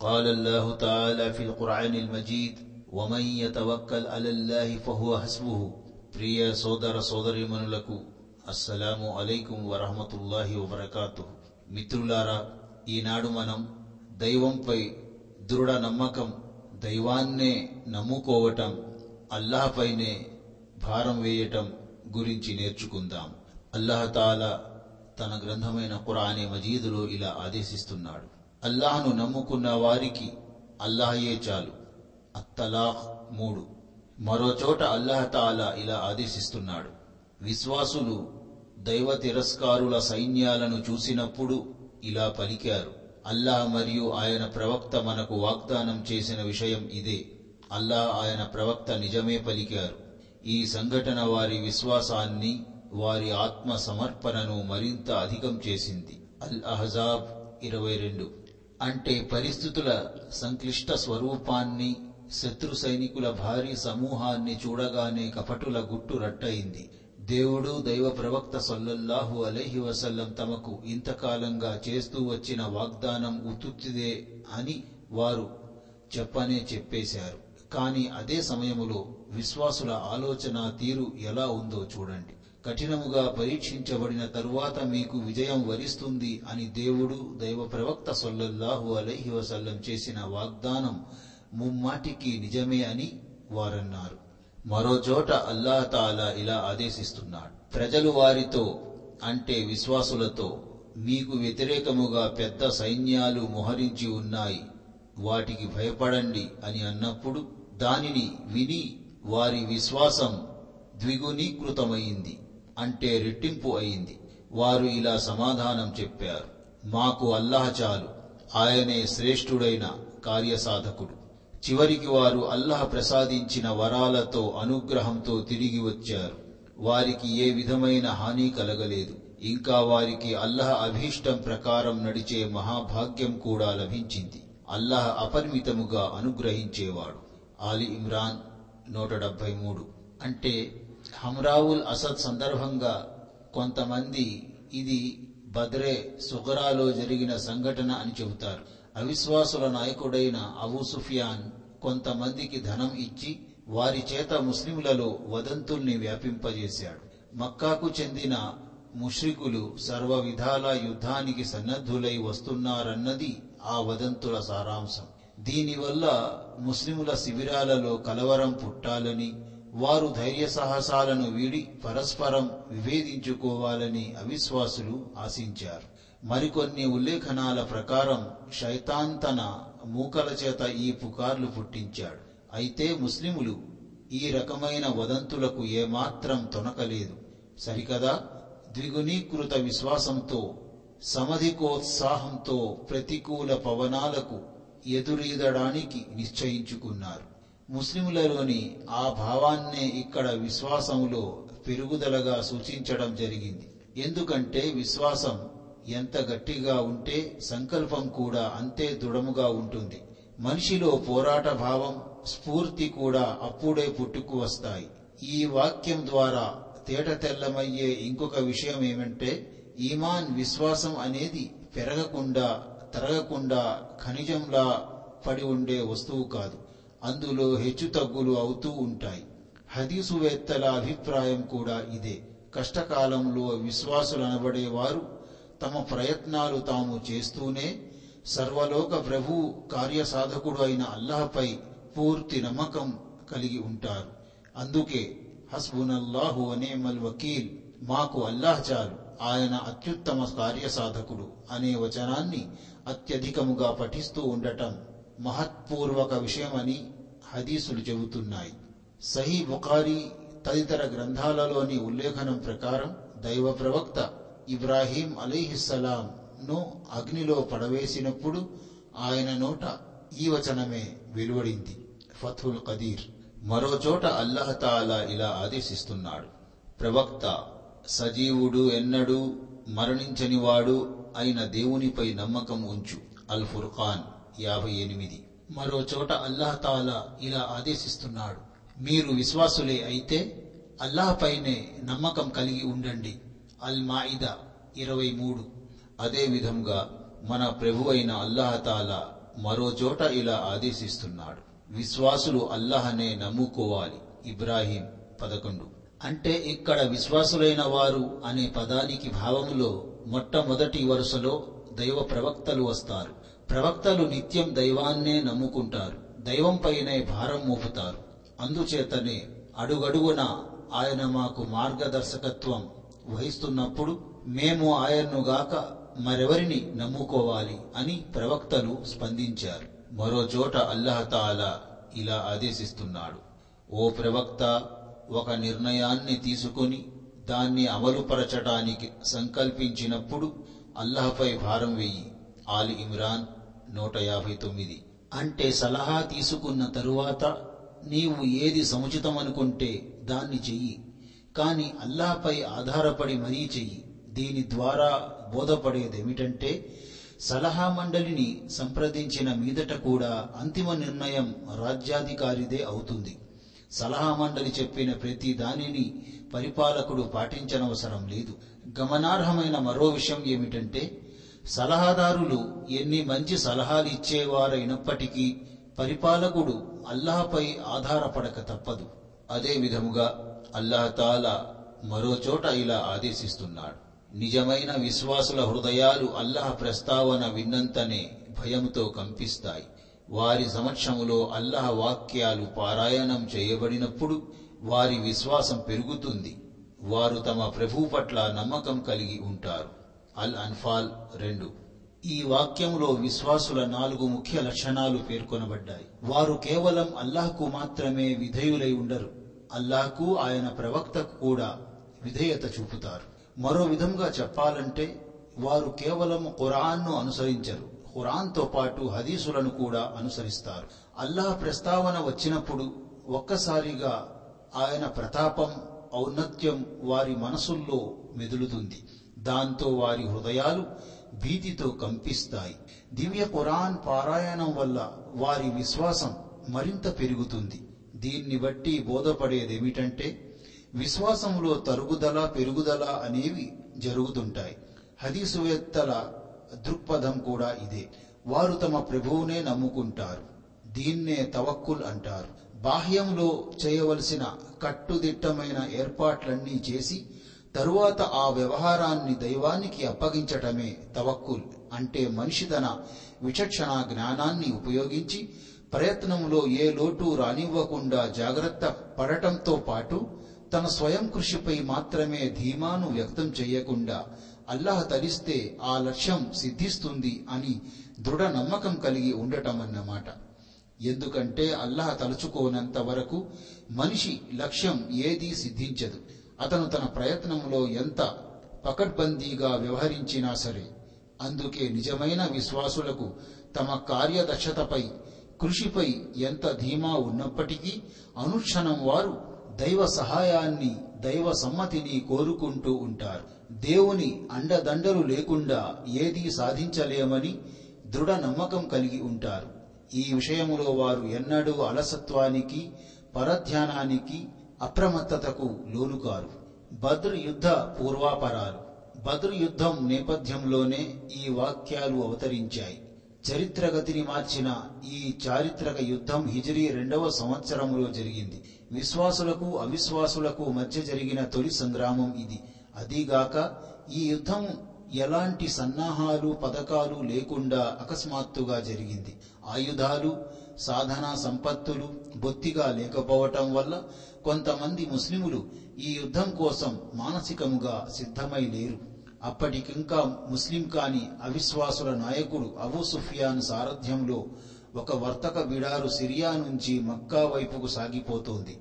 قال الله تعالى في القرآن المجيد ومن يتوكل على الله فهو حسبه ప్రియ సోదర సోదరిమణులకు అస్సలాము అలైకుం వరహమతుల్లాహి వబర్కాతు మిత్రులారా ఈనాడు మనం దైవంపై దృఢ నమ్మకం దైవాన్నే నమ్ముకోవటం అల్లాహపైనే భారం వేయటం గురించి నేర్చుకుందాం అల్లాహతాలా తన గ్రంథమైన ఖురానే మజీదులో ఇలా ఆదేశిస్తున్నాడు అల్లాహను నమ్ముకున్న వారికి అల్లాహయే చాలు. అత్తలాహ్ మూడు. మరో చోట అల్లాహతాలా ఇలా ఆదేశిస్తున్నాడు. విశ్వాసులు దైవ తిరస్కారుల సైన్యాలను చూసినప్పుడు ఇలా పలికారు. అల్లాహ్ మరియు ఆయన ప్రవక్త మనకు వాగ్దానం చేసిన విషయం ఇదే. అల్లాహ్ ఆయన ప్రవక్త నిజమే పలికారు. ఈ సంఘటన వారి విశ్వాసాన్ని వారి ఆత్మ సమర్పణను మరింత అధికం చేసింది. అల్ అహజాబ్ ఇరవై రెండు. అంటే పరిస్థితుల సంక్లిష్ట స్వరూపాన్ని శత్రు సైనికుల భారీ సమూహాన్ని చూడగానే కపటుల గుట్టు రట్టయింది. దేవుడు దైవ ప్రవక్త సల్లల్లాహు అలైహి వసల్లం తమకు ఇంతకాలంగా చేస్తూ వచ్చిన వాగ్దానం ఉతుత్తిదే అని వారు చెప్పనే చెప్పేశారు. కానీ అదే సమయములో విశ్వాసుల ఆలోచన తీరు ఎలా ఉందో చూడండి. కఠినముగా పరీక్షించబడిన తరువాత మీకు విజయం వరిస్తుంది అని దేవుడు దైవ ప్రవక్త సొల్లల్లాహు అలైహి వసల్లం చేసిన వాగ్దానం ముమ్మాటికి నిజమే అని వారన్నారు. మరో చోట అల్లాహతాలా ఇలా ఆదేశిస్తున్నాడు. ప్రజలు వారితో అంటే విశ్వాసులతో మీకు వ్యతిరేకముగా పెద్ద సైన్యాలు మోహరించి ఉన్నాయి. వాటికి భయపడండి అని అన్నప్పుడు దానిని విని వారి విశ్వాసం ద్విగుణీకృతమైంది. అంటే రెట్టింపు అయింది. వారు ఇలా సమాధానం చెప్పారు. మాకు అల్లాహ చాలు. ఆయనే శ్రేష్ఠుడైన కార్యసాధకుడు. చివరికి వారు అల్లాహ్ ప్రసాదించిన వరాలతో అనుగ్రహంతో తిరిగి వచ్చారు. వారికి ఏ విధమైన హాని కలగలేదు. ఇంకా వారికి అల్లాహ్ అభీష్టం ప్రకారం నడిచే మహాభాగ్యం కూడా లభించింది. అల్లాహ్ అపరిమితముగా అనుగ్రహించేవాడు. ఆలి ఇమ్రాన్ నూట డెబ్బై మూడు. అంటే హమ్రావుల్ అసద్ సందర్భంగా కొంతమంది ఇది బద్రే సుగరాలో జరిగిన సంఘటన అని చెబుతారు. అవిశ్వాసుల నాయకుడైన అబూ సుఫియాన్ కొంతమందికి ధనం ఇచ్చి వారి చేత ముస్లింలలో వదంతుల్ని వ్యాపింపజేశాడు. మక్కాకు చెందిన ముష్రికులు సర్వ విధాల యుద్ధానికి సన్నద్ధులై వస్తున్నారన్నది ఆ వదంతుల సారాంశం. దీనివల్ల ముస్లిముల శిబిరాలలో కలవరం పుట్టాలని వారు ధైర్య సాహసాలను వీడి పరస్పరం విభేదించుకోవాలని అవిశ్వాసులు ఆశించారు. మరికొన్ని ఉల్లేఖనాల ప్రకారం శైతాన్ తన మూకల చేత ఈ పుకార్లు పుట్టించాడు. అయితే ముస్లిములు ఈ రకమైన వదంతులకు ఏమాత్రం తొనకలేదు. సరికదా? ద్విగుణీకృత విశ్వాసంతో సమధికోత్సాహంతో ప్రతికూల పవనాలకు ఎదురీదడానికి నిశ్చయించుకున్నారు. ముస్లింలలోని ఆ భావాన్నే ఇక్కడ విశ్వాసములో పెరుగుదలగా సూచించడం జరిగింది. ఎందుకంటే విశ్వాసం ఎంత గట్టిగా ఉంటే సంకల్పం కూడా అంతే దృఢముగా ఉంటుంది. మనిషిలో పోరాట భావం స్ఫూర్తి కూడా అప్పుడే పుట్టుకు వస్తాయి. ఈ వాక్యం ద్వారా తేట తెల్లమయ్యే ఇంకొక విషయం ఏమంటే ఈమాన్ విశ్వాసం అనేది పెరగకుండా తరగకుండా ఖనిజంలా పడి ఉండే వస్తువు కాదు. అందులో హెచ్చు తగ్గులు అవుతూ ఉంటాయి. హదీసువేత్తల అభిప్రాయం కూడా ఇదే. కష్టకాలంలో విశ్వాసులు అనబడేవారు తమ ప్రయత్నాలు తాము చేస్తూనే సర్వలోక ప్రభు కార్యసాధకుడు అయిన అల్లహపై పూర్తి నమ్మకం కలిగి ఉంటారు. అందుకే హస్బునల్లాహు అనేమల్ వకీల్ మాకు అల్లాహ్ చాలు ఆయన అత్యుత్తమ కార్యసాధకుడు అనే వచనాన్ని అత్యధికముగా పఠిస్తూ ఉండటం మహత్పూర్వక విషయమని హదీసులు చెబుతున్నాయి. సహీ బుఖారీ తదితర గ్రంథాలలోని ఉల్లేఖనం ప్రకారం దైవ ప్రవక్త ఇబ్రాహీం అలీహిస్సలాం ను అగ్నిలో పడవేసినప్పుడు ఆయన నోట ఈ వచనమే వెలువడింది. ఫతుల్ కదీర్ మరో చోట అల్లహతాలా ఇలా ఆదేశిస్తున్నాడు. ప్రవక్త సజీవుడు ఎన్నడూ మరణించనివాడు అయిన దేవునిపై నమ్మకం ఉంచు. అల్ ఫుర్ఖాన్ యాభై ఎనిమిది. మరో చోట అల్లాహతాలా ఇలా ఆదేశిస్తున్నాడు. మీరు విశ్వాసులే అయితే అల్లాహపైనే నమ్మకం కలిగి ఉండండి. అల్ మాయిదా ఇరవై మూడు. అదేవిధంగా మన ప్రభు అయిన అల్లాహతాలా మరో చోట ఇలా ఆదేశిస్తున్నాడు. విశ్వాసులు అల్లాహనే నమ్ముకోవాలి. ఇబ్రాహీం పదకొండు. అంటే ఇక్కడ విశ్వాసులైన వారు అనే పదానికి భావములో మొట్టమొదటి వరుసలో దైవ ప్రవక్తలు వస్తారు. ప్రవక్తలు నిత్యం దైవాన్నే నమ్ముకుంటారు. దైవంపైనే భారం మోపుతారు. అందుచేతనే అడుగడుగున ఆయన మాకు మార్గదర్శకత్వం వహిస్తున్నప్పుడు మేము ఆయన్ను గాక మరెవరిని నమ్ముకోవాలి అని ప్రవక్తలు స్పందించారు. మరో చోట అల్లహతాలా ఇలా ఆదేశిస్తున్నాడు. ఓ ప్రవక్త ఒక నిర్ణయాన్ని తీసుకుని దాన్ని అమలుపరచటానికి సంకల్పించినప్పుడు అల్లహపై భారం వెయ్యి ఆలి ఇమ్రాన్ నూట యాభై తొమ్మిది. అంటే సలహా తీసుకున్న తరువాత నీవు ఏది సముచితమనుకుంటే దాన్ని చెయ్యి. కాని అల్లాహపై ఆధారపడి మరీ చెయ్యి. దీని ద్వారా బోధపడేదేమిటంటే సలహా మండలిని సంప్రదించిన మీదట కూడా అంతిమ నిర్ణయం రాజ్యాధికారిదే అవుతుంది. సలహా మండలి చెప్పిన ప్రతి దానిని పరిపాలకుడు పాటించనవసరం లేదు. గమనార్హమైన మరో విషయం ఏమిటంటే సలహాదారులు ఎన్ని మంచి సలహాలు ఇచ్చేవారైనప్పటికీ పరిపాలకుడు అల్లాహపై ఆధారపడక తప్పదు. అదే విధముగా అల్లాహతాలా మరోచోట ఇలా ఆదేశిస్తున్నాడు. నిజమైన విశ్వాసుల హృదయాలు అల్లాహ్ ప్రస్తావన విన్నంతనే భయంతో కంపిస్తాయి. వారి సమక్షములో అల్లాహ్ వాక్యాలు పారాయణం చేయబడినప్పుడు వారి విశ్వాసం పెరుగుతుంది. వారు తమ ప్రభు పట్ల నమ్మకం కలిగి ఉంటారు. అల్ అన్ఫాల్ రెండు. ఈ వాక్యంలో విశ్వాసుల నాలుగు ముఖ్య లక్షణాలు పేర్కొనబడ్డాయి. వారు కేవలం అల్లాహ్కు మాత్రమే విధేయులై ఉండరు. అల్లాహ్కు ఆయన ప్రవక్తకు కూడా విధేయత చూపుతారు. మరో విధంగా చెప్పాలంటే వారు కేవలం ఖురాన్ను అనుసరించరు. ఖురాన్తో పాటు హదీసులను కూడా అనుసరిస్తారు. అల్లాహ్ ప్రస్తావన వచ్చినప్పుడు ఒక్కసారిగా ఆయన ప్రతాపం ఔన్నత్యం వారి మనసుల్లో మెదులుతుంది. దాంతో వారి హృదయాలు భీతితో కంపిస్తాయి. దివ్య ఖురాన్ పారాయణం వల్ల వారి విశ్వాసం మరింత పెరుగుతుంది. దీన్ని బట్టి బోధపడేదేమిటంటే విశ్వాసంలో తరుగుదల పెరుగుదల అనేవి జరుగుతుంటాయి. హదీసువేత్తల దృక్పథం కూడా ఇదే. వారు తమ ప్రభువునే నమ్ముకుంటారు. దీన్నే తవక్కుల్ అంటారు. బాహ్యంలో చేయవలసిన కట్టుదిట్టమైన ఏర్పాట్లన్నీ చేసి తరువాత ఆ వ్యవహారాన్ని దైవానికి అప్పగించటమే తవక్కుల్ అంటే మనిషి తన విచక్షణ జ్ఞానాన్ని ఉపయోగించి ప్రయత్నంలో ఏ లోటు రానివ్వకుండా జాగ్రత్త పడటంతో పాటు తన స్వయం కృషిపై మాత్రమే ధీమాను వ్యక్తం చేయకుండా అల్లాహ్ తలిస్తే ఆ లక్ష్యం సిద్ధిస్తుంది అని దృఢ నమ్మకం కలిగి ఉండటం అన్నమాట ఎందుకంటే అల్లాహ్ తలుచుకోనంత వరకు మనిషి లక్ష్యం ఏదీ సిద్ధించదు. అతను తన ప్రయత్నంలో ఎంత పకడ్బందీగా వ్యవహరించినా సరే అందుకే నిజమైన విశ్వాసులకు తమ కార్యదక్షతపై కృషిపై ఎంత ధీమా ఉన్నప్పటికీ అనుక్షణం వారు దైవ సహాయాన్ని దైవ సమ్మతిని కోరుకుంటూ ఉంటారు. దేవుని అండదండలు లేకుండా ఏదీ సాధించలేమని దృఢ నమ్మకం కలిగి ఉంటారు. ఈ విషయంలో వారు ఎన్నడూ అలసత్వానికి పరధ్యానానికి అప్రమత్తతకు లోనుకారు. బద్ర్ యుద్ధ పూర్వాపరాలు. బద్ర్ యుద్ధం నేపథ్యంలోనే ఈ వాక్యాలు అవతరించాయి. చరిత్రగతిని మార్చిన ఈ చారిత్రక యుద్ధం హిజరీ రెండవ సంవత్సరంలో జరిగింది. విశ్వాసులకు అవిశ్వాసులకు మధ్య జరిగిన తొలి సంగ్రామం ఇది. అదీగాక ఈ యుద్ధం ఎలాంటి సన్నాహాలు పథకాలు లేకుండా అకస్మాత్తుగా జరిగింది. ఆయుధాలు సాధన సంపత్తులు బొత్తిగా లేకపోవటం వల్ల కొంతమంది ముస్లిములు ఈ యుద్ధం కోసం మానసికముగా సిద్ధమై లేరు. అప్పటికింకా ముస్లిం కాని అవిశ్వాసుల నాయకుడు అబూ సుఫియాన్ సారథ్యంలో ఒక వర్తక బిడారు సిరియా నుంచి మక్కా వైపుకు సాగిపోతోంది.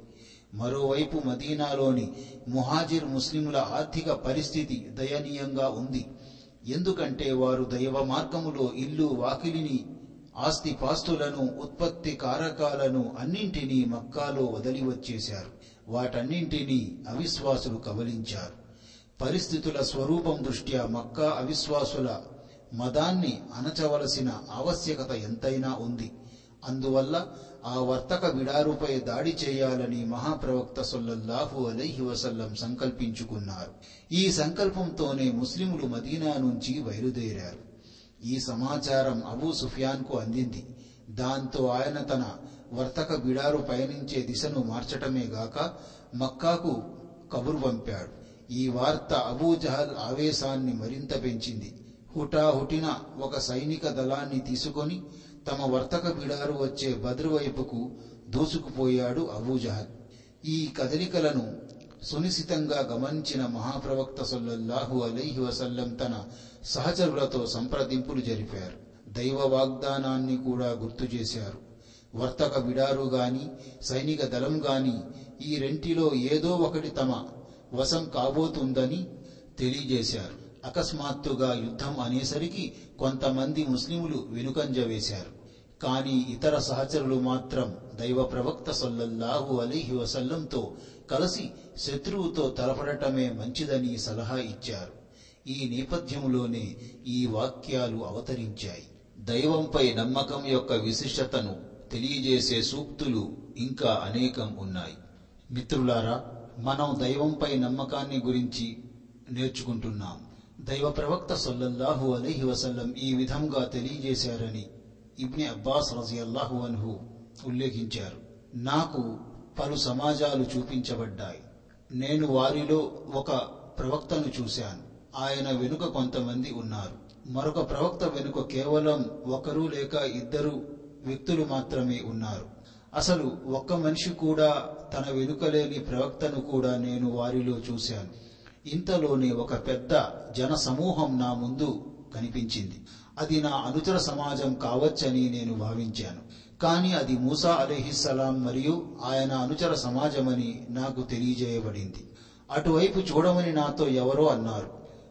మరోవైపు మదీనాలోని ముహాజిర్ ముస్లింల ఆర్థిక పరిస్థితి దయనీయంగా ఉంది. ఎందుకంటే వారు దైవ మార్గములో ఇల్లు వాకిలిని ఆస్తిపాస్తులను ఉత్పత్తి కారకాలను అన్నింటినీ మక్కాలో వదిలి వచ్చేశారు. వాటన్నింటినీ అవిశ్వాసులు కబలించారు. పరిస్థితుల స్వరూపం దృష్ట్యా మక్కా అవిశ్వాసుల మదాన్ని అణచవలసిన ఆవశ్యకత ఎంతైనా ఉంది. అందువల్ల ఆ వర్తక విడారుపై దాడి చేయాలని మహాప్రవక్త సొల్లల్లాహు అలైహి వసల్లం సంకల్పించుకున్నారు. ఈ సంకల్పంతోనే ముస్లిములు మదీనా నుంచి బయలుదేరారు. ఈ సమాచారం అబూ సుఫియాన్కు అందింది. దాంతో ఆయన తన వర్తక బిడారు పయనించే దిశను మార్చటమే గాక మక్కాకు కబురు పంపాడు. ఈ వార్త అబూ జహల్ ఆవేశాన్ని మరింత పెంచింది. హుటాహుటిన ఒక సైనిక దళాన్ని తీసుకొని తమ వర్తక బిడారు వచ్చే బద్రు వైపుకు దూసుకుపోయాడు అబూజహల్ ఈ కదలికలను సునిశితంగా గమనించిన మహాప్రవక్త సొల్లహు అలీహి వసల్లం తన సహచరులతో సంప్రదింపులు జరిపారు. దైవ వాగ్దానాన్ని కూడా గుర్తు చేశారు. వర్తక బిడారు గాని సైనిక దళం గాని ఈ రెంటిలో ఏదో ఒకటి తమ వశం కాబోతుందని తెలియజేశారు. అకస్మాత్తుగా యుద్ధం అనేసరికి కొంతమంది ముస్లిములు వెనుకంజ వేశారు. కానీ ఇతర సహచరులు మాత్రం దైవ ప్రవక్త సొల్లహు అలీహి వసల్లంతో కలిసి శత్రువుతో తలపడటమే మంచిదని సలహా ఇచ్చారు. ఈ నేపథ్యంలోనే ఈ వాక్యాలు అవతరించాయి. దైవంపై నమ్మకం యొక్క విశిష్టతను తెలియజేసే సూక్తులు ఇంకా అనేకం ఉన్నాయి. మిత్రులారా మనం దైవంపై నమ్మకాన్ని గురించి నేర్చుకుంటున్నాం. దైవ ప్రవక్త సొల్లల్లాహు అలీహి వసల్లం ఈ విధంగా తెలియజేశారని ఇబ్ని అబ్బాస్ రజియల్లాహు అన్హు ఉల్లేఖించారు. నాకు పలు సమాజాలు చూపించబడ్డాయి. నేను వారిలో ఒక ప్రవక్తను చూశాను. ఆయన వెనుక కొంతమంది ఉన్నారు. మరొక ప్రవక్త వెనుక కేవలం ఒకరు లేక ఇద్దరు వ్యక్తులు మాత్రమే ఉన్నారు. అసలు ఒక్క మనిషి కూడా తన వెనుక లేని ప్రవక్తను కూడా నేను వారిలో చూశాను. ఇంతలోనే ఒక పెద్ద జన సమూహం నా ముందు కనిపించింది. అది నా అనుచర సమాజం కావచ్చని నేను భావించాను. కానీ అది మూసా అలీహిస్సలాం మరియు ఆయన అనుచర సమాజమని నాకు తెలియజేయబడింది. అటువైపు చూడమని నాతో ఎవరో అన్నారు.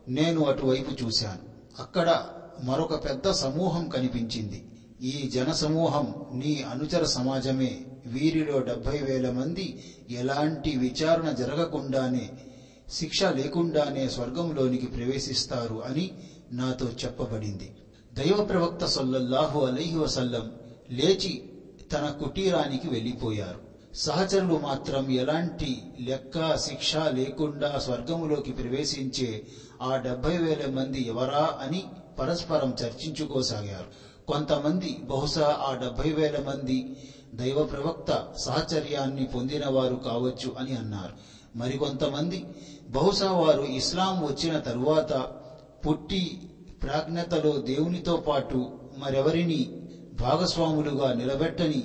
నేను అటువైపు చూశాను. అక్కడ మరొక పెద్ద సమూహం కనిపించింది. ఈ జన సమూహం నీ అనుచర సమాజమే. వీరిలో డెబ్బై వేల మంది ఎలాంటి విచారణ జరగకుండానే శిక్ష లేకుండానే స్వర్గంలోనికి ప్రవేశిస్తారు అని నాతో చెప్పబడింది. దైవ ప్రవక్త సొల్లహు అలహి వసల్లం లేచి తన కుటీరానికి వెళ్ళిపోయారు. సహచరులు మాత్రం ఎలాంటి లెక్క శిక్ష లేకుండా స్వర్గములోకి ప్రవేశించే ఆ డెబ్బై వేల మంది ఎవరా అని పరస్పరం చర్చించుకోసాగారు. కొంతమంది బహుశా ఆ డెబ్బై వేల మంది దైవ ప్రవక్త సహచర్యాన్ని పొందినవారు కావచ్చు అని అన్నారు. మరికొంతమంది బహుశా వారు ఇస్లాం వచ్చిన తరువాత పుట్టి ప్రాజ్ఞతలో దేవునితో పాటు మరెవరిని భాగస్వాములుగా నిలబెట్టని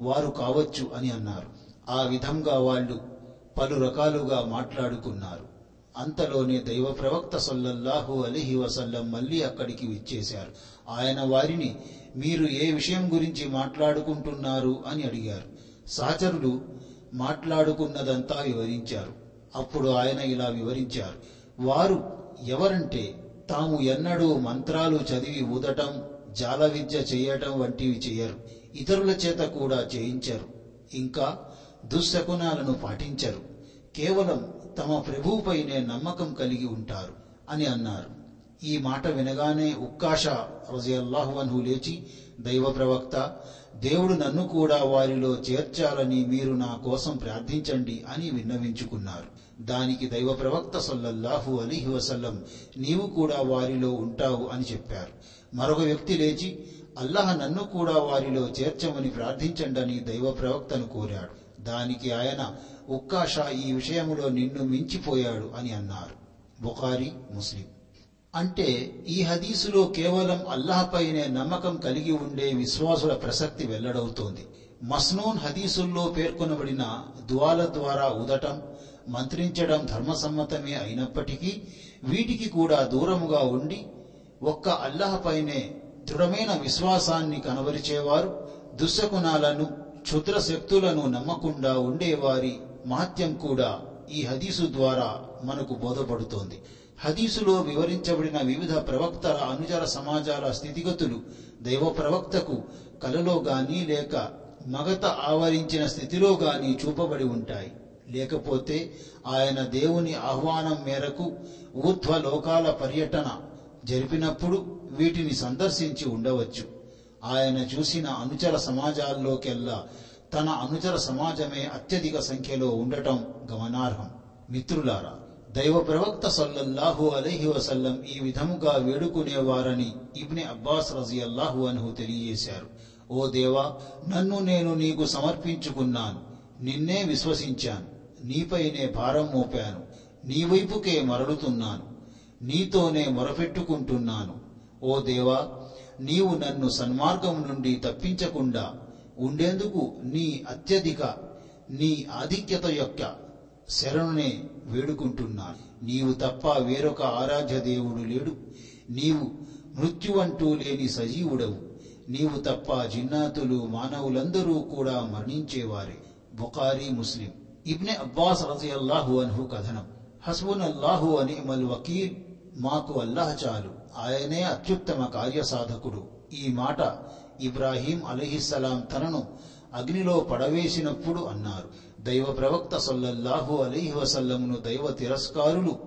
వారు కావచ్చు అని అన్నారు. ఆ విధంగా వాళ్ళు పలు రకాలుగా మాట్లాడుకున్నారు. అంతలోనే దైవ ప్రవక్త సొల్లల్లాహు అలీహి వసల్లం మళ్ళీ అక్కడికి విచ్చేశారు. ఆయన వారిని మీరు ఏ విషయం గురించి మాట్లాడుకుంటున్నారు? అని అడిగారు. సహచరులు మాట్లాడుకున్నదంతా వివరించారు. అప్పుడు ఆయన ఇలా వివరించారు. వారు ఎవరంటే తాము ఎన్నడూ మంత్రాలు చదివి ఊదటం జాల విద్య చేయటం వంటివి చేయరు. ఇతరుల చేత కూడా చేయించరు. ఇంకా దుశ్శకునాలను పాటించరు. కేవలం తమ ప్రభువుపైనే నమ్మకం కలిగి ఉంటారు అని అన్నారు. ఈ మాట వినగానే ఉక్కాష రజయల్లాహువన్హు లేచి దైవ ప్రవక్త దేవుడు నన్ను కూడా వారిలో చేర్చాలని మీరు నా కోసం ప్రార్థించండి అని విన్నవించుకున్నారు. దానికి దైవ ప్రవక్త సొల్లల్లాహు అలీహి వసల్లం నీవు కూడా వారిలో ఉంటావు అని చెప్పారు. మరొక వ్యక్తి లేచి అల్లాహ్ నన్ను కూడా వారిలో చేర్చమని ప్రార్థించండని దైవ ప్రవక్తను కోరాడు. దానికి ఆయన ఉక్కాషా ఈ విషయంలో నిన్ను మించిపోయాడు అని అన్నారు. బుఖారి ముస్లిం. అంటే ఈ హదీసులో కేవలం అల్లాహపైనే నమ్మకం కలిగి ఉండే విశ్వాసుల ప్రసక్తి వెల్లడవుతోంది. మస్నూన్ హదీసుల్లో పేర్కొనబడిన దువాల ద్వారా ఉదటం మంత్రించడం ధర్మసమ్మతమే అయినప్పటికీ వీటికి కూడా దూరముగా ఉండి ఒక్క అల్లహపైనే దృఢమైన విశ్వాసాన్ని కనబరిచేవారు దుశ్శకునాలను క్షుద్ర శక్తులను నమ్మకుండా ఉండేవారి మహత్యం కూడా ఈ హదీసు ద్వారా మనకు బోధపడుతోంది. హదీసులో వివరించబడిన వివిధ ప్రవక్తల అనుచర సమాజాల స్థితిగతులు దైవ ప్రవక్తకు కలలో గాని లేక మగత ఆవరించిన స్థితిలో గాని చూపబడి ఉంటాయి. లేకపోతే ఆయన దేవుని ఆహ్వానం మేరకు ఊర్ధ్వలోకాల పర్యటన జరిపినప్పుడు వీటిని సందర్శించి ఉండవచ్చు. ఆయన చూసిన అనుచర సమాజాల్లోకెల్లా తన అనుచర సమాజమే అత్యధిక సంఖ్యలో ఉండటం గమనార్హం. మిత్రులారా దైవ ప్రవక్త సల్లల్లాహు అలహి వసల్లం ఈ విధముగా వేడుకునేవారని ఇబ్ని అబ్బాస్ రజియల్లాహు అన్హు తెలియజేశారు. ఓ దేవా నన్ను నేను నీకు సమర్పించుకున్నాను. నిన్నే విశ్వసించాను. నీపైనే భారం మోపాను. నీ వైపుకే మరలుతున్నాను. నీతోనే మొరపెట్టుకుంటున్నాను. ఓ దేవా నీవు నన్ను సన్మార్గం నుండి తప్పించకుండా ఉండేందుకు నీ అత్యధిక నీ ఆధిక్యత యొక్క శరణునే వేడుకుంటున్నాను. నీవు తప్ప వేరొక ఆరాధ్య దేవుడు లేడు. నీవు మృత్యువంటూ లేని సజీవుడవు. నీవు తప్ప జిన్నాతులు మానవులందరూ కూడా మరణించేవారే. బుఖారీ ముస్లిం. ఇబ్నె అబ్బాస్ రజియల్లాహు అన్హు కథనం. హస్బున్ అల్లాహు అనిమల్ వకీల్. మాకు అల్లాహ్ చాలు. ఆయనే అత్యుత్తమ కార్యసాధకుడు. ఈ మాట ఇబ్రాహీం అలీహిస్సలాం తనను అగ్నిలో పడవేసినప్పుడు అన్నారు. దైవ ప్రవక్త సల్లల్లాహు అలీహి వసల్లమును దైవ తిరస్కారులు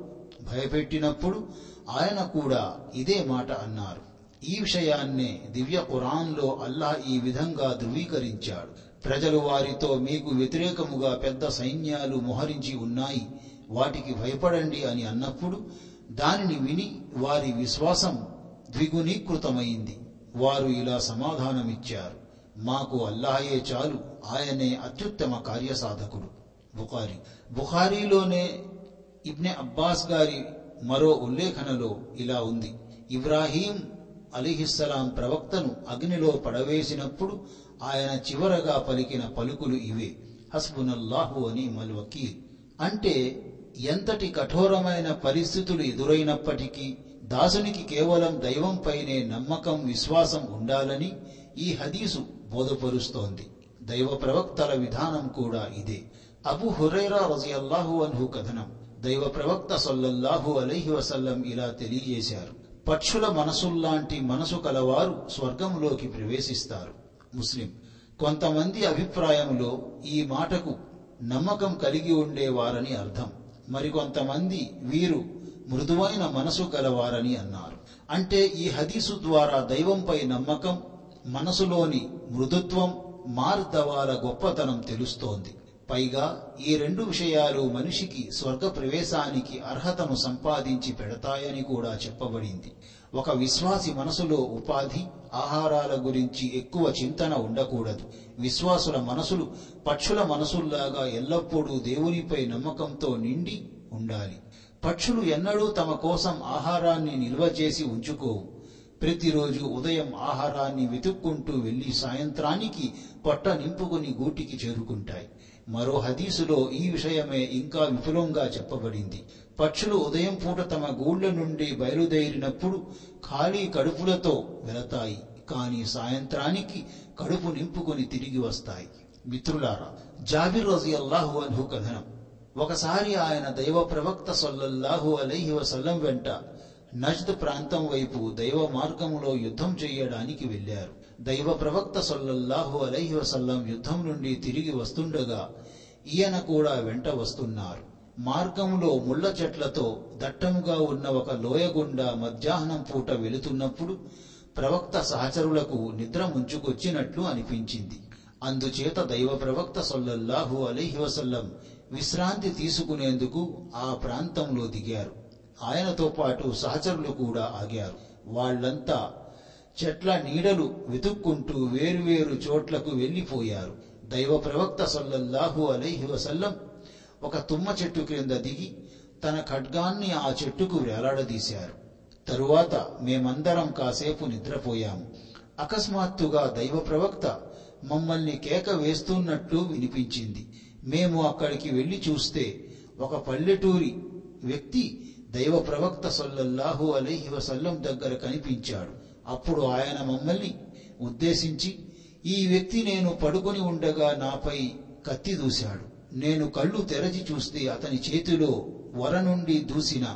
భయపెట్టినప్పుడు ఆయన కూడా ఇదే మాట అన్నారు. ఈ విషయాన్నే దివ్య ఖురాన్లో అల్లాహ్ ఈ విధంగా ధృవీకరించాడు. ప్రజలు వారితో మీకు వ్యతిరేకముగా పెద్ద సైన్యాలు మోహరించి ఉన్నాయి. వాటికి భయపడండి అని అన్నప్పుడు దానిని విని వారి విశ్వాసం ద్విగుణీకృతమైంది. వారు ఇలా సమాధానమిచ్చారు. మాకు అల్లాయే చాలు. ఆయనే అత్యుత్తమ కార్యసాధకుడు. బుఖారి. బుఖారీలోనే ఇబ్నె అబ్బాస్ గారి మరో ఉల్లేఖనలో ఇలా ఉంది. ఇబ్రాహీం అలీహిస్సలాం ప్రవక్తను అగ్నిలో పడవేసినప్పుడు ఆయన చివరగా పలికిన పలుకులు ఇవే. హస్బునల్లాహు అని మల్ వకీల్. అంటే ఎంతటి కఠోరమైన పరిస్థితులు ఎదురైనప్పటికీ దాసునికి కేవలం దైవంపైనే నమ్మకం విశ్వాసం ఉండాలని ఈ హదీసు బోధపరుస్తోంది. దైవ ప్రవక్తల విధానం కూడా ఇదే. అబు హురైరా రజియల్లాహు అన్హు కథనం. దైవ ప్రవక్త సల్లల్లాహు అలైహి వసల్లం ఇలా తెలియజేశారు. పక్షుల మనసుల్లాంటి మనసు కలవారు స్వర్గంలోకి ప్రవేశిస్తారు. ముస్లిం కొంతమంది అభిప్రాయంలో ఈ మాటకు నమ్మకం కలిగి ఉండేవారని అర్థం. మరికొంతమంది వీరు మృదువైన మనసు గలవారని అన్నారు. అంటే ఈ హదీసు ద్వారా దైవంపై నమ్మకం మనసులోని మృదుత్వం మార్దవాల గొప్పతనం తెలుస్తోంది. పైగా ఈ రెండు విషయాలు మనిషికి స్వర్గ ప్రవేశానికి అర్హతను సంపాదించి పెడతాయని కూడా చెప్పబడింది. ఒక విశ్వాసి మనసులో ఉపాధి ఆహారాల గురించి ఎక్కువ చింతన ఉండకూడదు. విశ్వాసుల మనసులు పక్షుల మనసుల్లాగా ఎల్లప్పుడూ దేవునిపై నమ్మకంతో నిండి ఉండాలి. పక్షులు ఎన్నడూ తమ కోసం ఆహారాన్ని నిల్వ చేసి ఉంచుకోవు. ప్రతిరోజు ఉదయం ఆహారాన్ని వెతుక్కుంటూ వెళ్ళి సాయంత్రానికి పొట్ట నింపుకుని గూటికి చేరుకుంటాయి. మరో హదీసులో ఈ విషయమే ఇంకా విపులంగా చెప్పబడింది. పక్షులు ఉదయం పూట తమ గూళ్ళ నుండి బయలుదేరినప్పుడు ఖాళీ కడుపులతో వెళతాయి. కానీ సాయంత్రానికి కడుపు నింపుకొని తిరిగి వస్తాయి. మిత్రులారా జాబిర్ రజియల్లాహు అన్హు కథనం. ఒకసారి ఆయన దైవ ప్రవక్త సొల్లల్లాహు అలైహి వసల్లం వెంట నజ్ద్ ప్రాంతం వైపు దైవ మార్గములో యుద్ధం చేయడానికి వెళ్ళారు దైవ ప్రవక్త సల్లల్లాహు అలైహి వసల్లం యుద్ధం నుండి తిరిగి వస్తుండగా ఈయన కూడా వెంట వస్తున్నారు. మార్గంలో ముళ్ళ చెట్లతో దట్టముగా ఉన్న ఒక లోయగుండా మధ్యాహ్నం పూట వెళుతున్నప్పుడు ప్రవక్త సహచరులకు నిద్ర ముంచుకొచ్చినట్లు అనిపించింది. అందుచేత దైవ ప్రవక్త సొల్లహు అలీహి వసల్లం విశ్రాంతి తీసుకునేందుకు ఆ ప్రాంతంలో దిగారు. ఆయనతో పాటు సహచరులు కూడా ఆగారు. వాళ్ళంతా చెట్ల నీడలు వెతుక్కుంటూ వేరువేరు చోట్లకు వెళ్ళిపోయారు దైవ ప్రవక్త సొల్లహు అలీహి వసల్లం ఒక తుమ్మ చెట్టు క్రింద దిగి తన ఖడ్గాన్ని ఆ చెట్టుకు వేలాడదీశారు. తరువాత మేమందరం కాసేపు నిద్రపోయాము. అకస్మాత్తుగా దైవ ప్రవక్త మమ్మల్ని కేక వేస్తున్నట్లు వినిపించింది. మేము అక్కడికి వెళ్ళి చూస్తే ఒక పల్లెటూరి వ్యక్తి దైవ ప్రవక్త సొల్లహు అలీహి వసల్లం దగ్గర కనిపించాడు. అప్పుడు ఆయన మమ్మల్ని ఉద్దేశించి ఈ వ్యక్తి నేను పడుకొని ఉండగా నాపై కత్తి దూశాడు. నేను కళ్ళు తెరచి చూస్తే అతని చేతిలో వర నుండి దూసిన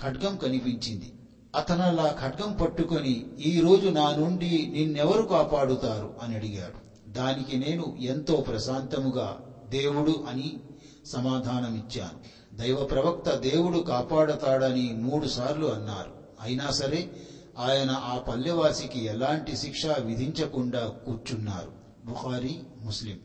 ఖడ్గం కనిపించింది. అతనలా ఖడ్గం పట్టుకొని ఈరోజు నా నుండి నిన్నెవరు కాపాడుతారు? అని అడిగాడు. దానికి నేను ఎంతో ప్రశాంతముగా దేవుడు అని సమాధానమిచ్చాను. దైవ ప్రవక్త దేవుడు కాపాడతాడని మూడుసార్లు అన్నారు. అయినా సరే ఆయన ఆ పల్లెవాసికి ఎలాంటి శిక్ష విధించకుండా కూర్చున్నారు. బుఖారీ ముస్లిం.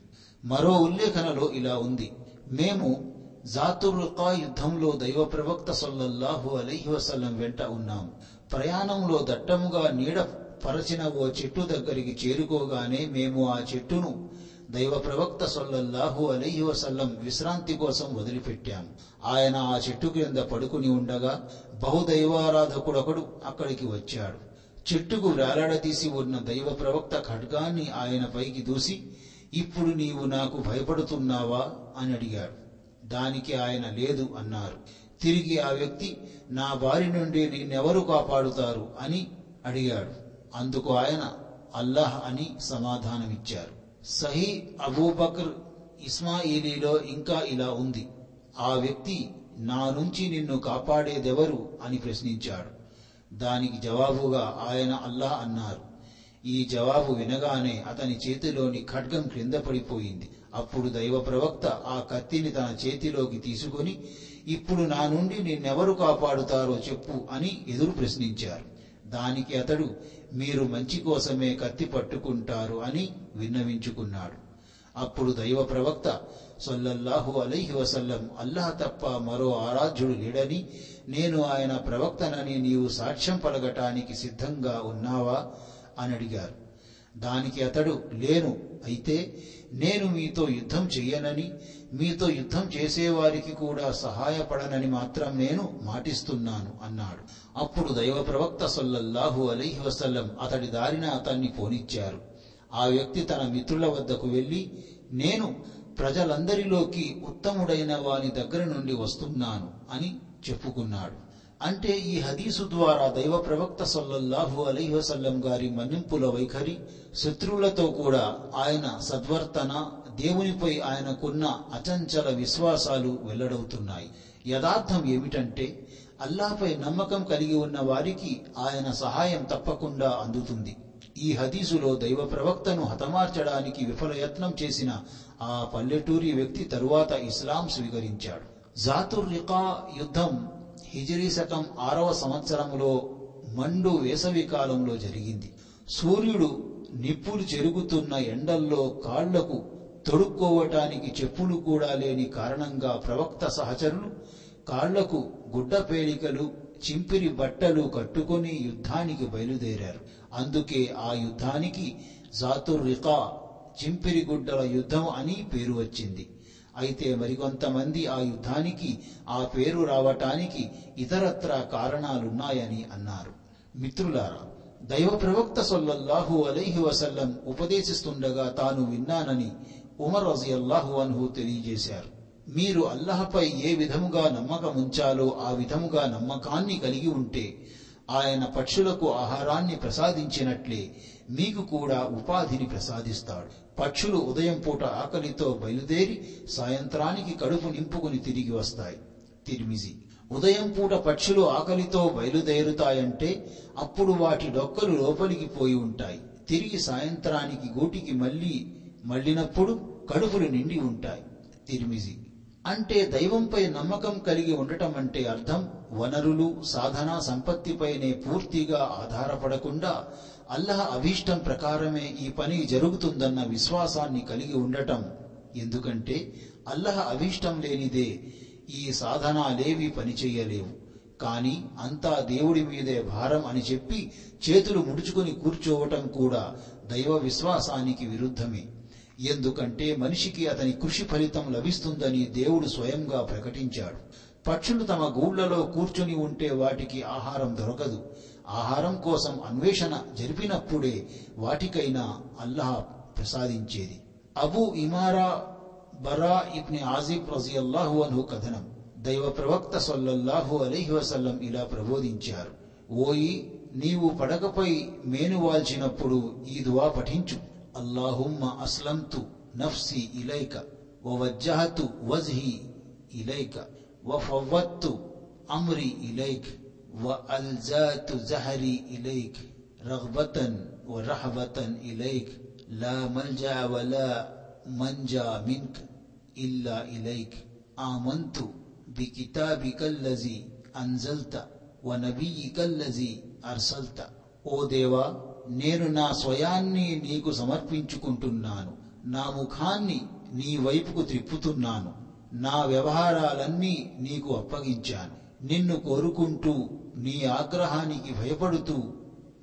మరో ఉల్లేఖనలో ఇలా ఉంది. మేము జాతుర్కా యుద్ధంలో దైవ ప్రవక్త సొల్లహు అలహి వసల్లం వెంట ఉన్నాం. ప్రయాణంలో దట్టముగా నీడ పరచిన ఓ చెట్టు దగ్గరికి చేరుకోగానే మేము ఆ చెట్టును దైవ ప్రవక్త సొల్లల్లాహు అలహి వసల్లం విశ్రాంతి కోసం వదిలిపెట్టాం. ఆయన ఆ చెట్టు క్రింద పడుకుని ఉండగా బహుదైవారాధకుడొకడు అక్కడికి వచ్చాడు. చెట్టుకు వేలాడదీసి ఉన్న దైవ ప్రవక్త ఖడ్గాన్ని ఆయన పైకి దూసి ఇప్పుడు నీవు నాకు భయపడుతున్నావా అని అడిగాడు. దానికి ఆయన లేదు అన్నారు. తిరిగి ఆ వ్యక్తి నా బారి నుండి నిన్నెవరు కాపాడుతారు అని అడిగాడు. అందుకు ఆయన అల్లాహ్ అని సమాధానమిచ్చారు. సహీ అబూబకర్ ఇస్మాయిలీలో ఇంకా ఇలా ఉంది. ఆ వ్యక్తి నా నుంచి నిన్ను కాపాడేదెవరు అని ప్రశ్నించాడు. దానికి జవాబుగా ఆయన అల్లాహ్ అన్నారు. ఈ జవాబు వినగానే అతని చేతిలోని ఖడ్గం క్రింద పడిపోయింది. అప్పుడు దైవ ప్రవక్త ఆ కత్తిని తన చేతిలోకి తీసుకొని ఇప్పుడు నా నుండి నిన్నెవరు కాపాడుతారో చెప్పు అని ఎదురు ప్రశ్నించారు. దానికి అతడు మీరు మంచి కోసమే కత్తి పట్టుకుంటారు అని విన్నవించుకున్నాడు. అప్పుడు దైవ ప్రవక్త సొల్లల్లాహు అలైహి వసల్లం అల్లాహ్ తప్ప మరో ఆరాధ్యుడు లేడని నేను ఆయన ప్రవక్తనని నీవు సాక్ష్యం పలగటానికి సిద్ధంగా ఉన్నావా? అని అడిగారు. దానికి అతడు లేను అయితే నేను మీతో యుద్ధం చెయ్యనని మీతో యుద్ధం చేసేవారికి కూడా సహాయపడనని మాత్రం నేను మాటిస్తున్నాను అన్నాడు. అప్పుడు దైవ ప్రవక్త సొల్లహు అలీహి వసల్లం అతడి దారిన అతన్ని పోనిచ్చారు. ఆ వ్యక్తి తన మిత్రుల వద్దకు వెళ్ళి నేను ప్రజలందరిలోకి ఉత్తముడైన వాని దగ్గర నుండి వస్తున్నాను అని చెప్పుకున్నాడు. అంటే ఈ హదీసు ద్వారా దైవ ప్రవక్త సల్లల్లాహు అలీహసల్లం గారి మన్నింపుల వైఖరి శత్రువులతో కూడా ఆయన సద్వర్తన దేవునిపై ఆయనకున్న అచంచల విశ్వాసాలు వెల్లడవుతున్నాయి. యథార్థం ఏమిటంటే అల్లాపై నమ్మకం కలిగి ఉన్న వారికి ఆయన సహాయం తప్పకుండా అందుతుంది. ఈ హదీసులో దైవ ప్రవక్తను హతమార్చడానికి విఫలయత్నం చేసిన ఆ పల్లెటూరి వ్యక్తి తరువాత ఇస్లాం స్వీకరించాడు. జాతుర్ రికా యుద్ధం హిజరీ శకం ఆరవ సంవత్సరంలో మండు వేసవి కాలంలో జరిగింది. సూర్యుడు నిప్పులు చెరుగుతున్న ఎండల్లో కాళ్ళకు తొడుక్కోవటానికి చెప్పులు కూడా లేని కారణంగా ప్రవక్త సహచరులు కాళ్ళకు గుడ్డ పేలికలు చింపిరి బట్టలు కట్టుకొని యుద్ధానికి బయలుదేరారు. అందుకే ఆ యుద్ధానికి జాతుర్రికా చింపిరి గుడ్డల యుద్ధం అని పేరు వచ్చింది. అయితే మరికొంతమంది ఆ యుద్ధానికి ఆ పేరు రావటానికి ఇతరత్ర కారణాలున్నాయని అన్నారు. మిత్రులారా దైవ ప్రవక్త సొల్లల్లాహు అలైహి వసల్లం ఉపదేశిస్తుండగా తాను విన్నానని ఉమర్ రజియల్లాహు అన్హు తెలియజేశారు. మీరు అల్లహపై ఏ విధముగా నమ్మకం ఉంచాలో ఆ విధముగా నమ్మకాన్ని కలిగి ఉంటే ఆయన పక్షులకు ఆహారాన్ని ప్రసాదించినట్లే మీకు కూడా ఉపాధిని ప్రసాదిస్తాడు. పక్షులు ఉదయం పూట ఆకలితో బయలుదేరి సాయంత్రానికి కడుపు నింపుకుని తిరిగి వస్తాయి. తిరిమిజి. ఉదయం పూట పక్షులు ఆకలితో బయలుదేరుతాయంటే అప్పుడు వాటి డొక్కలు లోపలికి పోయి ఉంటాయి. తిరిగి సాయంత్రానికి గూటికి మళ్ళీ మళ్ళినప్పుడు కడుపులు నిండి ఉంటాయి. తిరిమిజి. అంటే దైవంపై నమ్మకం కలిగి ఉండటం అంటే అర్థం వనరులు సాధన సంపత్తిపైనే పూర్తిగా ఆధారపడకుండా అల్లహ అభీష్టం ప్రకారమే ఈ పని జరుగుతుందన్న విశ్వాసాన్ని కలిగి ఉండటం. ఎందుకంటే అల్లహ అభీష్టం లేనిదే ఈ సాధనాలేవి పనిచేయలేవు కానీ అంతా దేవుడి మీదే భారం అని చెప్పి చేతులు ముడుచుకుని కూర్చోవటం కూడా దైవ విశ్వాసానికి విరుద్ధమే. ఎందుకంటే మనిషికి అతని కృషి ఫలితం లభిస్తుందని దేవుడు స్వయంగా ప్రకటించాడు. పక్షులు తమ గూళ్ళలో కూర్చుని ఉంటే వాటికి ఆహారం దొరకదు. ఆహారం కోసం అన్వేషణ జరిపినప్పుడే వాటికైనా అల్లాహ్ ప్రసాదించేది. అబూ ఇమారా బరా ఇబ్ని ఆజిబ్ రజియల్లాహు అన్హు కథనం. దైవ ప్రవక్త సొల్లహు అలీహి వసల్లం ఇలా ప్రబోధించారు. ఓయి నీవు పడకపై మేనువాల్చినప్పుడు ఈ దువా పఠించు. అల్లాహుమ్మ అస్లంతు నఫ్సి ఇలైక వవజ్జహతు వజ్హి ఇలైక వఫవ్వత్తు అమ్రి ఇలైక్. وألزات زهري إليك رغبة ورهبة إليك لا ملجأ ولا منجا منك إلا إليك آمنت بكتابك الذي أنزلت ونبيك الذي أرسلت ఓ దేవా నేను నా స్వయాన్ని నీకు సమర్పించుకుంటున్నాను నా ముఖాన్ని నీ వైపుకు త్రిప్పుతున్నాను నా వ్యవహారాలన్నీ నీకు అప్పగించాను నిన్ను కోరుకుంటూ నీ ఆగ్రహానికి భయపడుతూ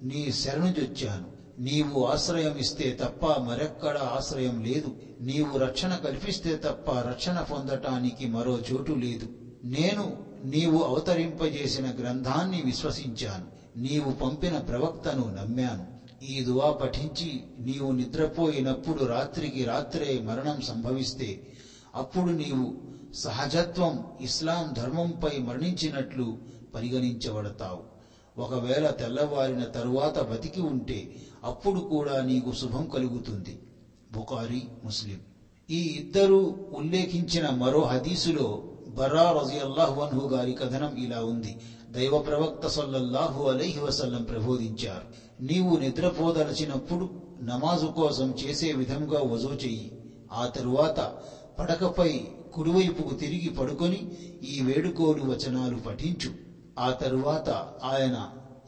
నీ శరణుజొచ్చాను నీవు ఆశ్రయం ఇస్తే తప్ప మరెక్కడ ఆశ్రయం లేదు. నీవు రక్షణ కల్పిస్తే తప్ప రక్షణ పొందటానికి మరో చోటు లేదు. నేను నీవు అవతరింపజేసిన గ్రంథాన్ని విశ్వసించాను. నీవు పంపిన ప్రవక్తను నమ్మాను. ఈ దువా పఠించి నీవు నిద్రపోయినప్పుడు రాత్రికి రాత్రే మరణం సంభవిస్తే అప్పుడు నీవు సహజత్వం ఇస్లాం ధర్మంపై మరణించినట్లు పరిగణించబడతావు. ఒకవేళ తెల్లవారిన తరువాత బతికి ఉంటే అప్పుడు కూడా నీకు శుభం కలుగుతుంది. బుకారి ముస్లిం. ఈ ఇద్దరు ఉల్లేఖించిన మరో హదీసులో బర్రా రజియల్లాహు అన్హు గారి కథనం ఇలా ఉంది. దైవ ప్రవక్త సల్లల్లాహు అలైహి వసల్లం ప్రబోధించారు. నీవు నిద్రపోదలచినప్పుడు నమాజు కోసం చేసే విధంగా వజూ చెయ్యి. ఆ తరువాత పడకపై కుడివైపుకు తిరిగి పడుకొని ఈ వేడుకోలు వచనాలు పఠించు. ఆ తరువాత ఆయన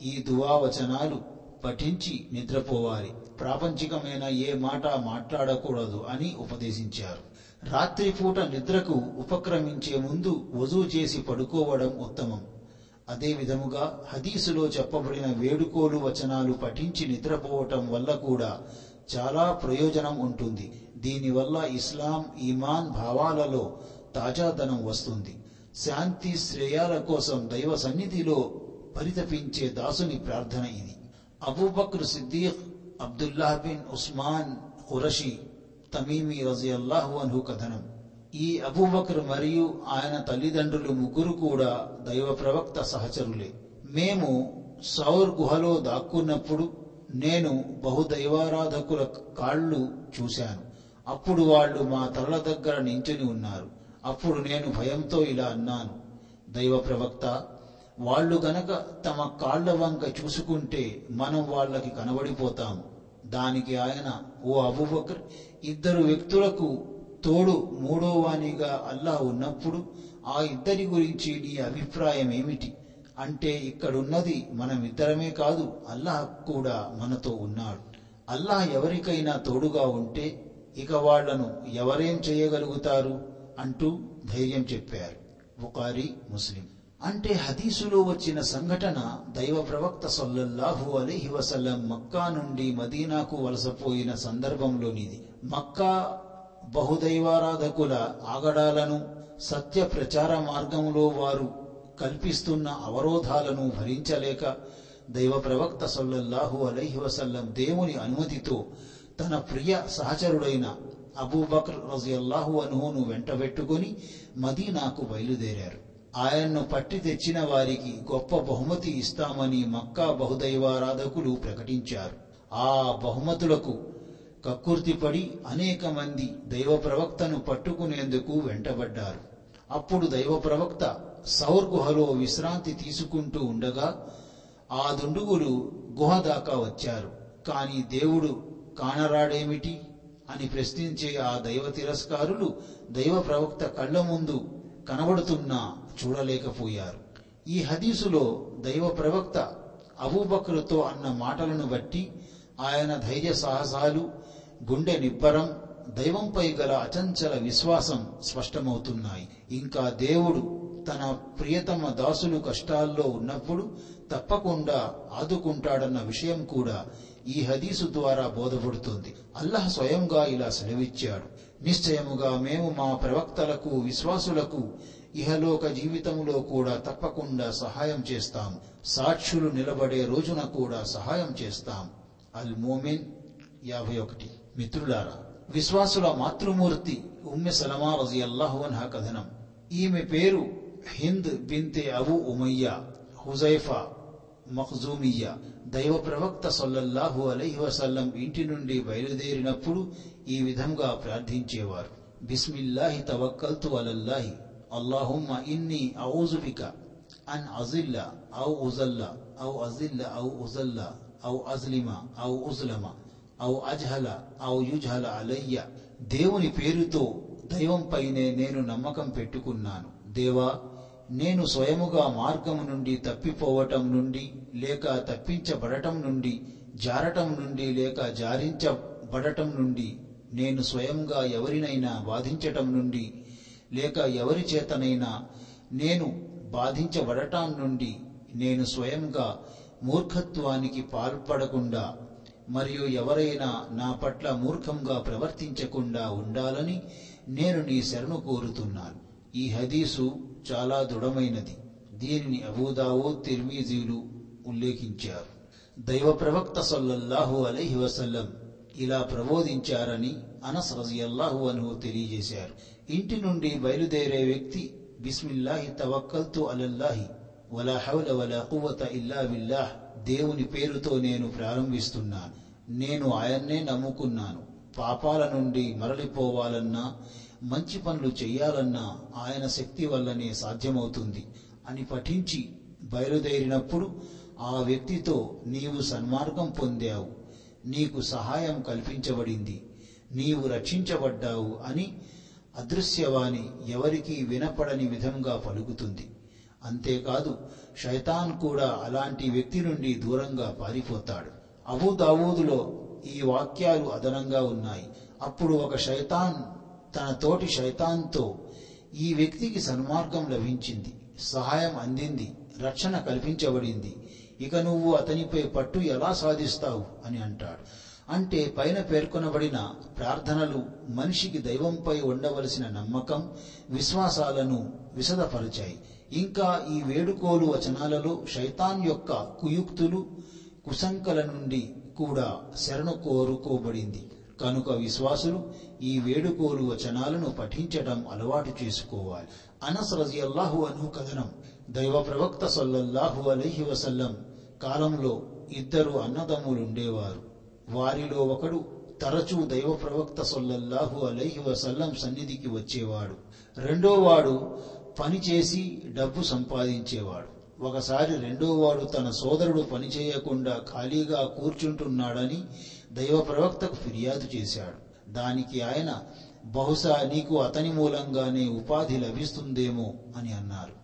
ఈ దువా వచనాలు పఠించి నిద్రపోవాలి. ప్రాపంచికమైన ఏ మాట మాట్లాడకూడదు అని ఉపదేశించారు. రాత్రిపూట నిద్రకు ఉపక్రమించే ముందు వజూ చేసి పడుకోవడం ఉత్తమం. అదే విధముగా హదీసులో చెప్పబడిన వేడుకోలు వచనాలు పఠించి నిద్రపోవటం వల్ల కూడా చాలా ప్రయోజనం ఉంటుంది. దీనివల్ల ఇస్లాం ఈమాన్ భావాలలో తాజాదనం వస్తుంది. శాంతి శ్రేయాల కోసం దైవ సన్నిధిలో పరితపించే దాసుని ప్రార్థన ఇది. Abu Bakr Siddiq Abdullah bin Usman Qurashi Tamimi రజియల్లాహు అన్హు కథనం. ఈ అబూబక్ర్ మరియు ఆయన తల్లిదండ్రులు ముగ్గురు కూడా దైవ ప్రవక్త సహచరులే. మేము సౌర్ గుహలో దాక్కున్నప్పుడు నేను బహుదైవారాధకుల కాళ్ళు చూశాను. అప్పుడు వాళ్ళు మా తలల దగ్గర నించుని ఉన్నారు. అప్పుడు నేను భయంతో ఇలా అన్నాను. దైవ ప్రవక్త వాళ్ళు గనక తమ కాళ్ళ వంక చూసుకుంటే మనం వాళ్ళకి కనబడిపోతాము దానికి ఆయన ఓ అబూబకర్ ఇద్దరు వ్యక్తులకు తోడు మూడో వానిగా అల్లాహ్ ఉన్నప్పుడు ఆ ఇద్దరి గురించి నీ అభిప్రాయం ఏమిటి? అంటే ఇక్కడున్నది మనమిద్దరమే కాదు అల్లాహ్ కూడా మనతో ఉన్నాడు. అల్లాహ్ ఎవరికైనా తోడుగా ఉంటే ఇక వాళ్ళను ఎవరేం చేయగలుగుతారు? అంటూ ధైర్యం చెప్పారు. బుకారి ముస్లిం. అంటే హదీసులో వచ్చిన సంఘటన దైవ ప్రవక్త సల్లల్లాహు అలీహి వసల్లం మక్కా నుండి మదీనాకు వలసపోయిన సందర్భంలోనిది. మక్కా బహుదైవారాధకుల ఆగడాలను సత్య ప్రచార మార్గంలో వారు కల్పిస్తున్న అవరోధాలను భరించలేక దైవ ప్రవక్త సల్లల్లాహు అలైహి వసల్లం దేవుని అనుమతితో తన ప్రియ సహచరుడైన అబూబకర్ రజియల్లాహు అనుహును వెంటబెట్టుకుని మదీనాకు బయలుదేరారు. ఆయన్ను పట్టి తెచ్చిన వారికి గొప్ప బహుమతి ఇస్తామని మక్కా బహుదైవారాధకులు ప్రకటించారు. ఆ బహుమతులకు కక్కుర్తిపడి అనేక మంది దైవ ప్రవక్తను పట్టుకునేందుకు వెంటబడ్డారు. అప్పుడు దైవ ప్రవక్త సౌర్ గుహలో విశ్రాంతి తీసుకుంటూ ఉండగా ఆ దుండుగులు గుహ దాకా వచ్చారు. కాని దేవుడు కానరాడేమిటి? అని ప్రశ్నించే ఆ దైవ తిరస్కారులు దైవ ప్రవక్త కళ్ళ ముందు కనబడుతున్నా చూడలేకపోయారు. ఈ హదీసులో దైవ ప్రవక్త అబూబక్రుతో అన్న మాటలను బట్టి ఆయన ధైర్య సాహసాలు గుండె నిబ్బరం దైవంపై గల అచంచల విశ్వాసం స్పష్టమవుతున్నాయి. ఇంకా దేవుడు తన ప్రియతమ దాసులు కష్టాల్లో ఉన్నప్పుడు తప్పకుండా ఆదుకుంటాడన్న విషయం కూడా ఈ హదీసు ద్వారా బోధపడుతుంది. అల్లాహ్ స్వయంగా ఇలా సెలవిచ్చాడు. నిశ్చయముగా మేము మా ప్రవక్తలకు విశ్వాసులకు ఇహలోక జీవితంలో కూడా తప్పకుండా సహాయం చేస్తాం. సాక్షులు నిలబడే రోజున కూడా సహాయం చేస్తాం. అల్ మోమిన్ యాభై ఒకటి. మిత్రులారా విశ్వాసుల మాతృమూర్తి ఉమ్మె సలమా రజియల్లాహు అన్హా కథనం. ఈమె పేరు Hind bint Abu Umayya Huzaifa Makhzumiya దైవ ప్రవక్త సల్లల్లాహు అలైహి వసల్లం ఇంటి నుండి బయలుదేరినప్పుడు ఈ విధంగా ప్రార్థించేవారు. బిస్మిల్లాహి తవక్కల్తు అలల్లాహి అల్లాహుమ్మ ఇన్ని ఔజుబిక అన్ అజిల్ల ఔ ఉజల్ల ఔ అజిల్ల ఔ ఉజల్ల ఔ అజ్లిమ ఔ ఉజ్లమ ఔ అజ్హల ఔ యుజ్హల అలయ్య. దేవుని పేరుతో దైవంపైనే నేను నమ్మకం పెట్టుకున్నాను. దేవా నేను స్వయముగా మార్గము నుండి తప్పిపోవటం నుండి లేక తప్పించబడటం నుండి జారటం నుండి లేక జారించబడటం నుండి నేను స్వయంగా ఎవరినైనా బాధించటం నుండి లేక ఎవరి చేతనైనా నేను బాధించబడటం నుండి నేను స్వయంగా మూర్ఖత్వానికి పాల్పడకుండా మరియు ఎవరైనా నా పట్ల మూర్ఖంగా ప్రవర్తించకుండా ఉండాలని నేను నీ శరణు కోరుతున్నాను. ఈ హదీసు చాలా దృఢమైనది. దీనిని అబూదావో తిర్మీజీలు ఉల్లేఖించారు. దైవ ప్రవక్త సల్లల్లాహు అలైహి వసల్లం ఇలా ప్రబోధించారని అనస్ రజియల్లాహు అను తెలియజేశారు. ఇంటి నుండి బయలుదేరే వ్యక్తి బిస్మిల్లాహి తవక్కల్తు అలల్లాహి వలా హౌల వలా కువత ఇల్లా బిల్లాహ్ దేవుని పేరుతో నేను ప్రారంభిస్తున్నాను. నేను ఆయన్నే నమ్ముకున్నాను. పాపాల నుండి మరలిపోవాలన్నా మంచి పనులు చేయాలన్నా ఆయన శక్తి వల్లనే సాధ్యమవుతుంది అని పఠించి బయలుదేరినప్పుడు ఆ వ్యక్తితో నీవు సన్మార్గం పొందావు నీకు సహాయం కల్పించబడింది నీవు రక్షించబడ్డావు అని అదృశ్యవాణి ఎవరికీ వినపడని విధంగా పలుకుతుంది. అంతేకాదు శైతాన్ కూడా అలాంటి వ్యక్తి నుండి దూరంగా పారిపోతాడు. అబూ దావూదులో ఈ వాక్యాలు అదనంగా ఉన్నాయి. అప్పుడు ఒక శైతాన్ తన తోటి శైతాన్తో ఈ వ్యక్తికి సన్మార్గం లభించింది సహాయం అందింది రక్షణ కల్పించబడింది. ఇక నువ్వు అతనిపై పట్టు ఎలా సాధిస్తావు? అని అంటాడు. అంటే పైన పేర్కొనబడిన ప్రార్థనలు మనిషికి దైవంపై ఉండవలసిన నమ్మకం విశ్వాసాలను విశదపరిచాయి. ఇంకా ఈ వేడుకోలు వచనాలలో శైతాన్ యొక్క కుయుక్తులు కుశంకల నుండి కూడా శరణు కోరుకోబడింది. కనుక విశ్వాసులు ఈ వేడుకోలు వచనాలను పఠించడం అలవాటు చేసుకోవాలి. అనస్ రజియల్లాహు అను కథనం. దైవ ప్రవక్త సల్లల్లాహు అలైహి వసల్లం కాలంలో ఇద్దరు అన్నదమ్ములుండేవారు వారిలో ఒకడు తరచూ దైవ ప్రవక్త సొల్లల్లాహు అలైహి వసల్లం సన్నిధికి వచ్చేవాడు. రెండోవాడు పనిచేసి డబ్బు సంపాదించేవాడు. ఒకసారి రెండోవాడు తన సోదరుడు పనిచేయకుండా ఖాళీగా కూర్చుంటున్నాడని దైవ ప్రవక్తకు ఫిర్యాదు చేశాడు. దానికి ఆయన బహుశా నీకు అతని మూలంగానే ఉపాధి లభిస్తుందేమో అని అన్నారు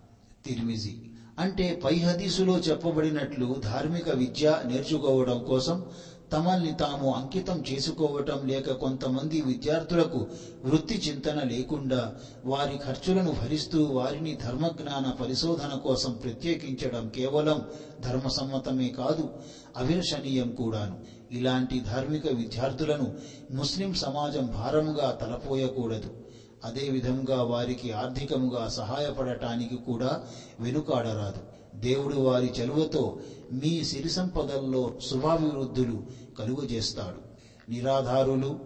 తిరిమిజి. అంటే పై హదీసులో చెప్పబడినట్లు ధార్మిక విద్య నేర్చుకోవడం కోసం తమల్ని తాము అంకితం చేసుకోవటం లేక కొంతమంది విద్యార్థులకు వృత్తి చింతన లేకుండా వారి ఖర్చులను భరిస్తూ వారిని ధర్మజ్ఞాన పరిశోధన కోసం ప్రత్యేకించడం కేవలం ధర్మసమ్మతమే కాదు అవిర్షణీయం కూడాను. ఇలాంటి ధార్మిక విద్యార్థులను ముస్లిం సమాజం భారముగా తలపోయకూడదు. అదేవిధంగా వారికి ఆర్థికముగా సహాయపడటానికి కూడా వెనుకాడరాదు. దేవుడు వారి చలువతో మీ సిరి సంపదల్లో శుభాభివృద్ధులు కలుగజేస్తాడు. నిరాధారులు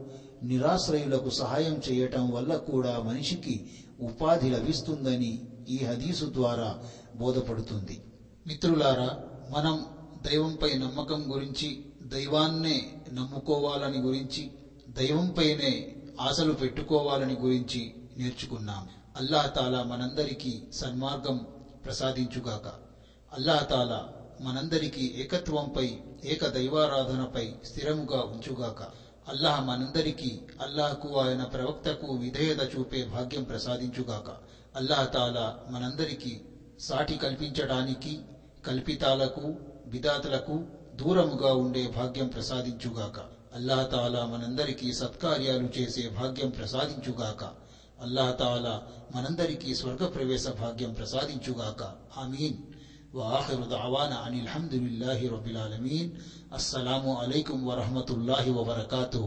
నిరాశ్రయులకు సహాయం చేయటం వల్ల కూడా మనిషికి ఉపాధి లభిస్తుందని ఈ హదీసు ద్వారా బోధపడుతుంది. మిత్రులారా మనం దైవంపై నమ్మకం గురించి దైవాన్నే నమ్ముకోవాలని గురించి దైవంపైనే ఆశలు పెట్టుకోవాలని గురించి నేర్చుకున్నాం. అల్లాహ్ తాలా మనందరికీ సన్మార్గం ప్రసాదించుగాక. అల్లాహ్ తాలా మనందరికీ ఏకత్వంపై ఏక దైవారాధనపై స్థిరముగా ఉంచుగాక. అల్లాహ్ మనందరికీ అల్లాహకు ఆయన ప్రవక్తకు విధేయత చూపే భాగ్యం ప్రసాదించుగాక. అల్లాహ్ తాలా మనందరికీ సాటి కల్పించడానికి కల్పితాలకు బిదాతలకు దూరముగా ఉండే భాగ్యం ప్రసాదించుగాక అల్లాహ్ తాలా మనందరికీ సత్కార్యాలు చేసే భాగ్యం ప్రసాదించుగాక అల్లాహ్ తాలా మనందరికీ స్వర్గ ప్రవేశ భాగ్యం ప్రసాదించుగాక ఆమీన్ وآخر دعوانا عن الحمد لله رب العالمين السلام عليكم ورحمة الله وبركاته